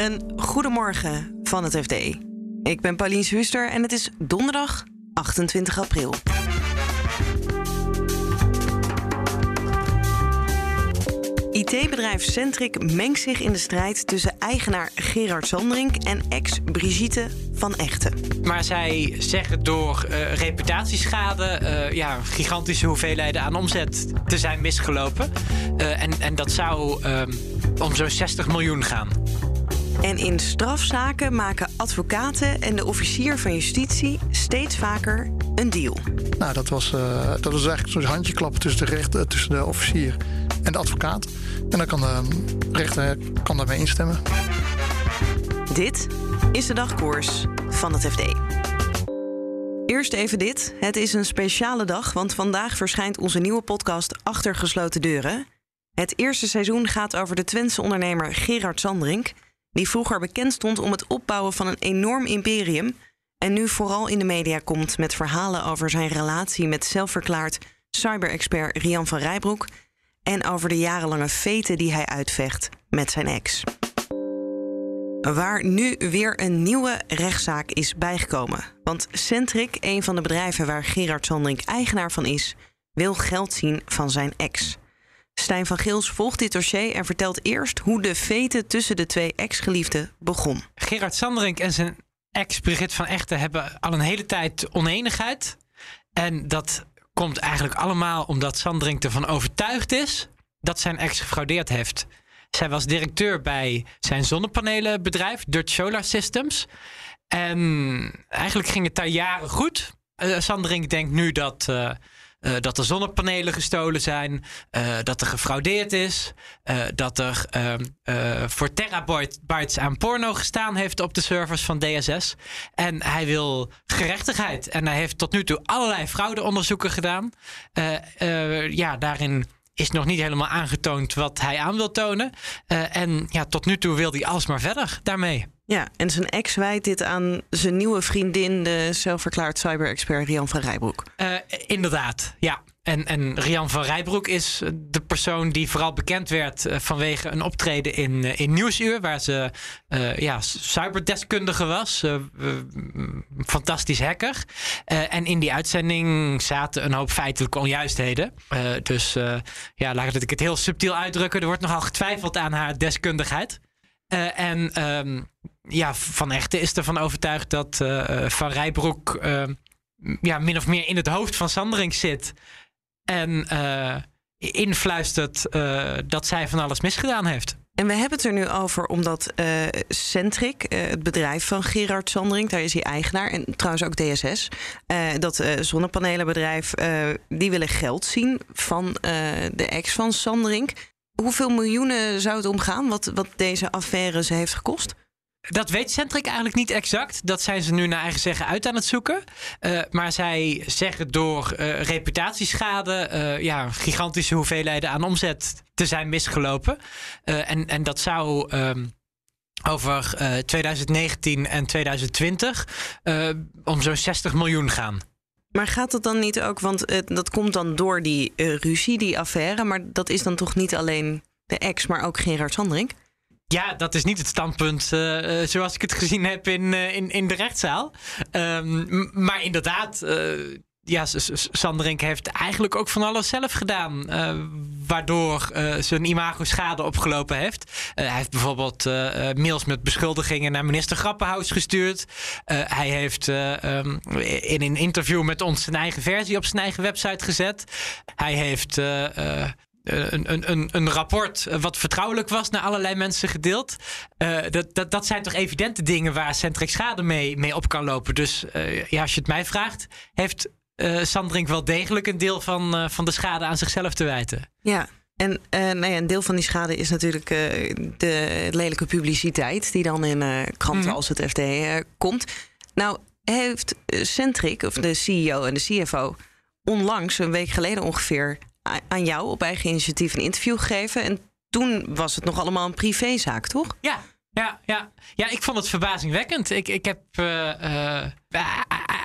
Een goedemorgen van het FD. Ik ben Pauline Huster en het is donderdag 28 april. IT-bedrijf Centric mengt zich in de strijd tussen eigenaar Gerard Sandring en ex-Brigitte van Echten. Maar zij zeggen door uh, reputatieschade uh, ja, gigantische hoeveelheden aan omzet te zijn misgelopen. Uh, en, en dat zou om zo'n 60 miljoen gaan. En in strafzaken maken advocaten en de officier van justitie steeds vaker een deal. Nou, dat was, uh, dat was eigenlijk zo'n handjeklap tussen de, rechter, tussen de officier en de advocaat. En dan kan de rechter kan daarmee instemmen. Dit is de dagkoers van het FD. Eerst even dit. Het is een speciale dag, want vandaag verschijnt onze nieuwe podcast Achter gesloten deuren. Het eerste seizoen gaat over de Twentse ondernemer Gerard Sandrink die vroeger bekend stond om het opbouwen van een enorm imperium en nu vooral in de media komt met verhalen over zijn relatie met zelfverklaard cyberexpert Rian van Rijbroek en over de jarenlange feten die hij uitvecht met zijn ex. Waar nu weer een nieuwe rechtszaak is bijgekomen. Want Centric, een van de bedrijven waar Gerard Sandring eigenaar van is, wil geld zien van zijn ex. Stijn van Gils volgt dit dossier en vertelt eerst hoe de veten tussen de twee ex-geliefden begon. Gerard Sanderink en zijn ex Brigitte van Echten hebben al een hele tijd oneenigheid. En dat komt eigenlijk allemaal omdat Sanderink ervan overtuigd is dat zijn ex gefraudeerd heeft. Zij was directeur bij zijn zonnepanelenbedrijf, Dutch Solar Systems. En eigenlijk ging het daar jaren goed. Uh, Sanderink denkt nu dat. Uh, uh, dat er zonnepanelen gestolen zijn, uh, dat er gefraudeerd is, uh, dat er ehm, voor terabytes aan porno gestaan heeft op de servers van DSS. En hij wil gerechtigheid. En hij heeft tot nu toe allerlei fraudeonderzoeken gedaan. ja, daarin is nog niet helemaal aangetoond wat hij aan wil tonen. en ja, tot nu toe wil hij alsmaar verder daarmee. Ja, en zijn ex wijt dit aan zijn nieuwe vriendin, de zelfverklaard cyber-expert Rian van Rijbroek. Uh, inderdaad, ja. En, en Rian van Rijbroek is de persoon die vooral bekend werd uh, vanwege een optreden in, uh, in Nieuwsuur, waar ze ja, cyberdeskundige was. fantastisch hacker. en in die uitzending zaten een hoop feitelijke onjuistheden. dus ja, laat ik het heel subtiel uitdrukken. Er wordt nogal getwijfeld aan haar deskundigheid. Uh, en um, ja, Van Echten is ervan overtuigd dat uh, Van Rijbroek uh, ja, min of meer in het hoofd van Sandering zit. En influistert dat zij van alles misgedaan heeft. En we hebben het er nu over omdat Centric, het bedrijf van Gerard Sandring, daar is hij eigenaar. En trouwens ook DSS. dat zonnepanelenbedrijf, die willen geld zien van de ex van Sandring. Hoeveel miljoenen zou het omgaan wat, wat deze affaire ze heeft gekost? Dat weet Centric eigenlijk niet exact. Dat zijn ze nu naar eigen zeggen uit aan het zoeken. Uh, maar zij zeggen door uh, reputatieschade uh, ja, gigantische hoeveelheden aan omzet te zijn misgelopen. en, en dat zou um, over 2019 en 2020 om zo'n 60 miljoen gaan. Maar gaat het dan niet ook, want dat komt dan door die ruzie, die affaire, maar dat is dan toch niet alleen de ex, maar ook Gerard Sandring? Ja, dat is niet het standpunt uh, zoals ik het gezien heb in, in, in de rechtszaal. Um, maar inderdaad, ja, Sanderink heeft eigenlijk ook van alles zelf gedaan. Uh, waardoor uh, zijn imago schade opgelopen heeft. Uh, hij heeft bijvoorbeeld mails met beschuldigingen naar minister Grappenhaus gestuurd. hij heeft um, in een interview met ons zijn eigen versie op zijn eigen website gezet. Hij heeft. Een, een, een, rapport wat vertrouwelijk was naar allerlei mensen gedeeld. Uh, dat, dat, dat zijn toch evidente dingen waar Centric schade mee, mee op kan lopen. Dus uh, ja, als je het mij vraagt, heeft uh, Sandrink wel degelijk een deel van, van de schade aan zichzelf te wijten. Ja. En uh, nou ja, een deel van die schade is natuurlijk de lelijke publiciteit die dan in kranten mm. als het FD komt. Nou, heeft Centric, of de CEO en de CFO, onlangs, een week geleden ongeveer, aan jou op eigen initiatief een interview gegeven. En toen was het nog allemaal een privézaak, toch? Ja, ja, ja. ja ik vond het verbazingwekkend. Ik, ik heb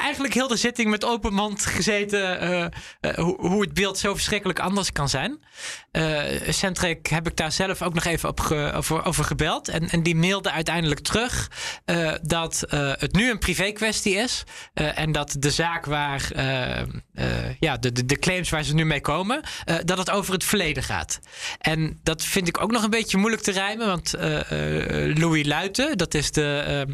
eigenlijk heel de zitting met open mond gezeten uh, uh, hoe, hoe, het beeld zo verschrikkelijk anders kan zijn. Uh, Centric heb ik daar zelf ook nog even op over, over, gebeld. En, en, die mailde uiteindelijk terug dat het nu een privé kwestie is. en dat de zaak waar, ja, de, de, claims waar ze nu mee komen, dat het over het verleden gaat. En dat vind ik ook nog een beetje moeilijk te rijmen. Want Louis Luiten, dat is de,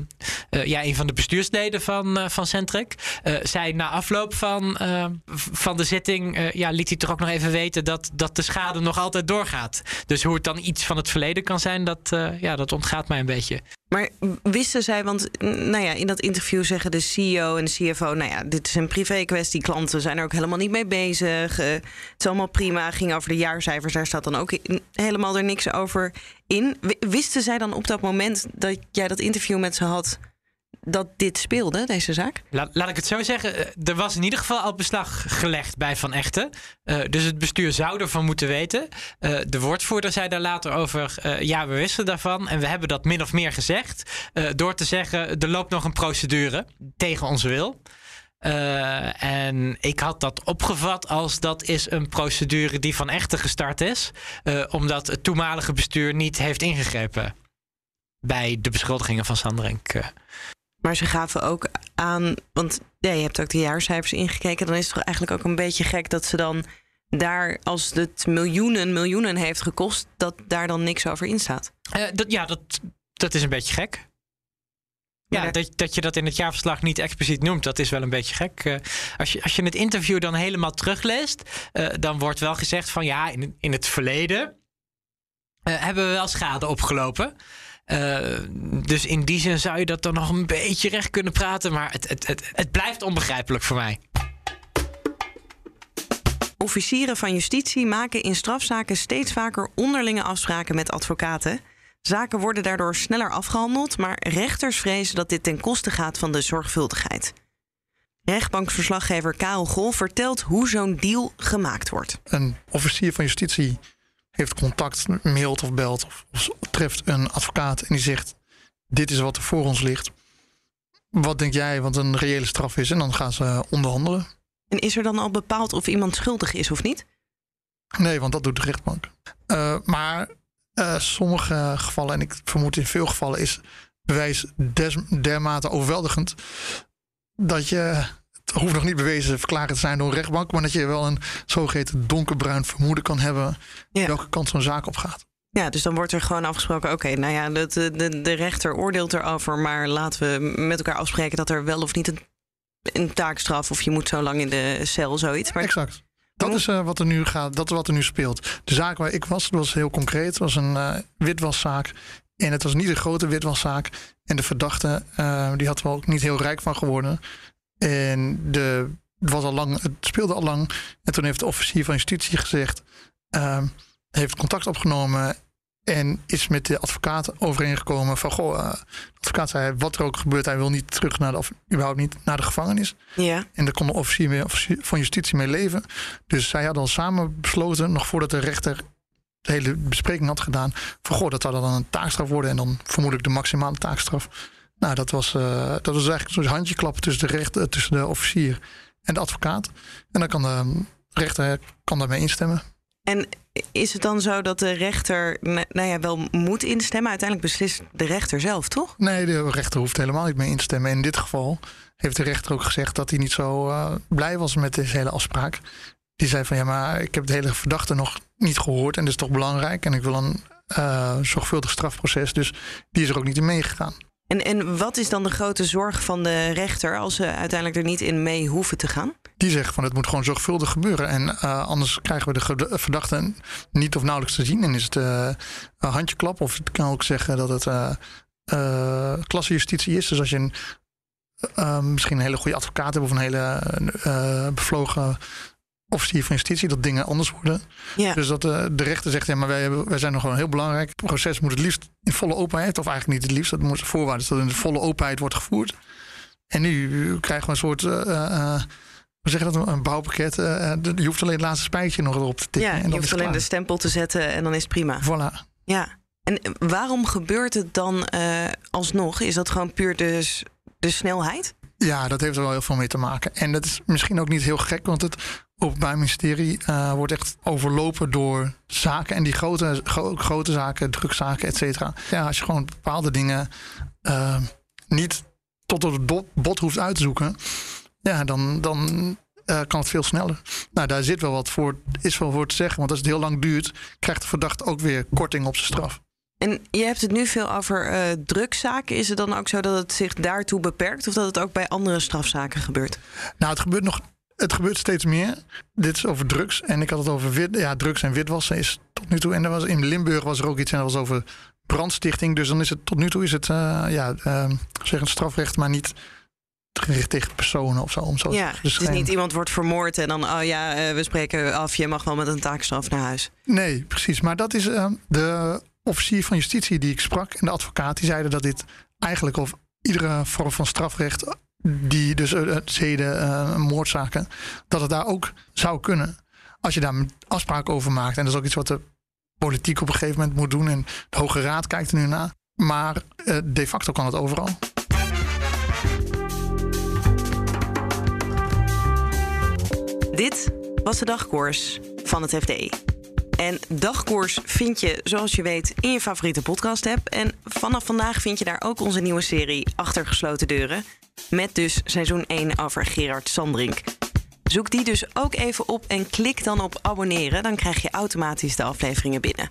ja, een van de bestuursleden van, van Centric. Uh, zei na afloop van, uh, van de zitting, uh, ja, liet hij toch ook nog even weten dat, dat de schade nog altijd doorgaat. Dus hoe het dan iets van het verleden kan zijn, dat, ja, dat ontgaat mij een beetje. Maar wisten zij, want nou ja, in dat interview zeggen de CEO en de CFO, nou ja, dit is een privé kwestie, klanten zijn er ook helemaal niet mee bezig. het is allemaal prima, ging over de jaarcijfers, daar staat dan ook helemaal er niks over in. Wisten zij dan op dat moment dat jij dat interview met ze had, dat dit speelde, deze zaak? Laat, ik het zo zeggen. Eh, er was in ieder geval al beslag gelegd bij Van Echten. Uh, dus het bestuur zou ervan moeten weten. Uh, de woordvoerder zei daar later over... Ja, we wisten daarvan en we hebben dat min of meer gezegd. door te zeggen, er loopt nog een procedure tegen onze wil. En ik had dat opgevat als dat is een procedure die van echte gestart is. Omdat het toenmalige bestuur niet heeft ingegrepen bij de beschuldigingen van Sanderink. Maar ze gaven ook aan, want ja, je hebt ook de jaarcijfers ingekeken. Dan is het toch eigenlijk ook een beetje gek dat ze dan daar, als het miljoenen, miljoenen heeft gekost, dat daar dan niks over in staat. Uh, dat, ja, dat, dat is een beetje gek. Ja, dat, dat je dat in het jaarverslag niet expliciet noemt, dat is wel een beetje gek. Uh, als, je, als je het interview dan helemaal terugleest, uh, dan wordt wel gezegd van ja, in, in het verleden hebben we wel schade opgelopen. Uh, dus in die zin zou je dat dan nog een beetje recht kunnen praten. Maar het, het, het, het blijft onbegrijpelijk voor mij. Officieren van justitie maken in strafzaken steeds vaker onderlinge afspraken met advocaten. Zaken worden daardoor sneller afgehandeld, maar rechters vrezen dat dit ten koste gaat van de zorgvuldigheid. Rechtbankverslaggever Karel Gol vertelt hoe zo'n deal gemaakt wordt. Een officier van justitie heeft contact, mailt of belt of, of treft een advocaat en die zegt: Dit is wat er voor ons ligt. Wat denk jij wat een reële straf is? En dan gaan ze onderhandelen. En is er dan al bepaald of iemand schuldig is of niet? Nee, want dat doet de rechtbank. Uh, maar uh, sommige gevallen, en ik vermoed in veel gevallen, is bewijs des, dermate overweldigend dat je hoeft nog niet bewezen verklaren te zijn door een rechtbank, maar dat je wel een zogeheten donkerbruin vermoeden kan hebben welke kant zo'n zaak op gaat. Ja, dus dan wordt er gewoon afgesproken: oké, nou ja, de, de, de rechter oordeelt erover, maar laten we met elkaar afspreken dat er wel of niet een, een taakstraf of je moet zo lang in de cel, zoiets. Maar... Exact. Dat is uh, wat er nu gaat, dat is wat er nu speelt. De zaak waar ik was, dat was heel concreet. Het was een uh, witwaszaak. En het was niet een grote witwaszaak. En de verdachte, uh, die had er ook niet heel rijk van geworden. En de, het, was al lang, het speelde al lang. En toen heeft de officier van justitie gezegd, uh, heeft contact opgenomen en is met de advocaat overeengekomen van goh, uh, de advocaat zei wat er ook gebeurt, hij wil niet terug naar de, of überhaupt niet naar de gevangenis. Ja. En daar kon de officier, mee, officier van justitie mee leven. Dus zij hadden al samen besloten, nog voordat de rechter de hele bespreking had gedaan, van goh, dat zou dan een taakstraf worden en dan vermoedelijk de maximale taakstraf. Nou, dat was, uh, dat was eigenlijk zo'n handjeklap tussen de, rechter, tussen de officier en de advocaat. En dan kan de rechter kan daarmee instemmen. En is het dan zo dat de rechter nou ja, wel moet instemmen? Uiteindelijk beslist de rechter zelf, toch? Nee, de rechter hoeft helemaal niet mee in te stemmen. In dit geval heeft de rechter ook gezegd dat hij niet zo uh, blij was met deze hele afspraak. Die zei van ja, maar ik heb de hele verdachte nog niet gehoord en dat is toch belangrijk. En ik wil een uh, zorgvuldig strafproces. Dus die is er ook niet in meegegaan. En, en wat is dan de grote zorg van de rechter als ze uiteindelijk er niet in mee hoeven te gaan? Die zegt van het moet gewoon zorgvuldig gebeuren. En uh, anders krijgen we de verdachte niet of nauwelijks te zien. En is het uh, een handjeklap. Of het kan ook zeggen dat het uh, klassejustitie is. Dus als je een, misschien een hele goede advocaat hebt of een hele bevlogen officier van justitie dat dingen anders worden. Ja. Dus dat de, eh, de rechter zegt, ja, maar wij, hebben, wij zijn nog gewoon heel belangrijk. Het proces moet het liefst in volle openheid, of eigenlijk niet het liefst, dat moet voorwaarden dat in de volle openheid wordt gevoerd. En nu krijgen we een soort, uh, uh, we zeggen dat, een bouwpakket. Uh, je hoeft alleen het laatste spijtje nog erop te tikken. Ja, en je hoeft alleen de stempel te zetten en dan is het prima. Voilà. Ja, en waarom gebeurt het dan alsnog? Is dat gewoon puur de, de snelheid? Ja, dat heeft er wel heel veel mee te maken. En dat is misschien ook niet heel gek, want het Openbaar Ministerie uh, wordt echt overlopen door zaken. En die grote, grote zaken, drukzaken, et cetera. Ja, als je gewoon bepaalde dingen uh, niet tot op het bot hoeft uit te zoeken, ja, dan, dan uh, kan het veel sneller. Nou, daar zit wel wat voor, is wel voor te zeggen. Want als het heel lang duurt, krijgt de verdachte ook weer korting op zijn straf. En je hebt het nu veel over uh, drugszaken. Is het dan ook zo dat het zich daartoe beperkt? Of dat het ook bij andere strafzaken gebeurt? Nou, het gebeurt nog. Het gebeurt steeds meer. Dit is over drugs. En ik had het over wit, ja, drugs en witwassen is tot nu toe. En er was, in Limburg was er ook iets en dat was over brandstichting. Dus dan is het tot nu toe is het uh, ja, uh, zeg strafrecht, maar niet gericht tegen personen of zo. Om zo ja, dus niet iemand wordt vermoord en dan, oh ja, we spreken af, je mag wel met een taakstraf naar huis. Nee, precies. Maar dat is de officier van justitie die ik sprak en de advocaat, die zeiden dat dit eigenlijk of iedere vorm van strafrecht, die dus uh, zeden, uh, moordzaken, dat het daar ook zou kunnen. Als je daar afspraken over maakt. En dat is ook iets wat de politiek op een gegeven moment moet doen. En de Hoge Raad kijkt er nu naar. Maar uh, de facto kan het overal. Dit was de dagkoers van het FD. En dagkoers vind je, zoals je weet, in je favoriete podcast-app. En vanaf vandaag vind je daar ook onze nieuwe serie Achter gesloten deuren. Met dus seizoen 1 over Gerard Sandrink. Zoek die dus ook even op en klik dan op abonneren. Dan krijg je automatisch de afleveringen binnen.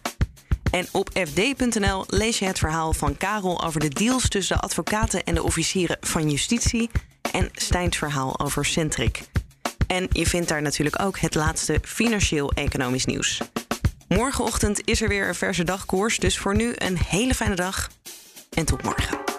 En op fd.nl lees je het verhaal van Karel over de deals tussen de advocaten en de officieren van justitie. En Stijns verhaal over Centric. En je vindt daar natuurlijk ook het laatste financieel-economisch nieuws. Morgenochtend is er weer een verse dagkoers. Dus voor nu een hele fijne dag en tot morgen.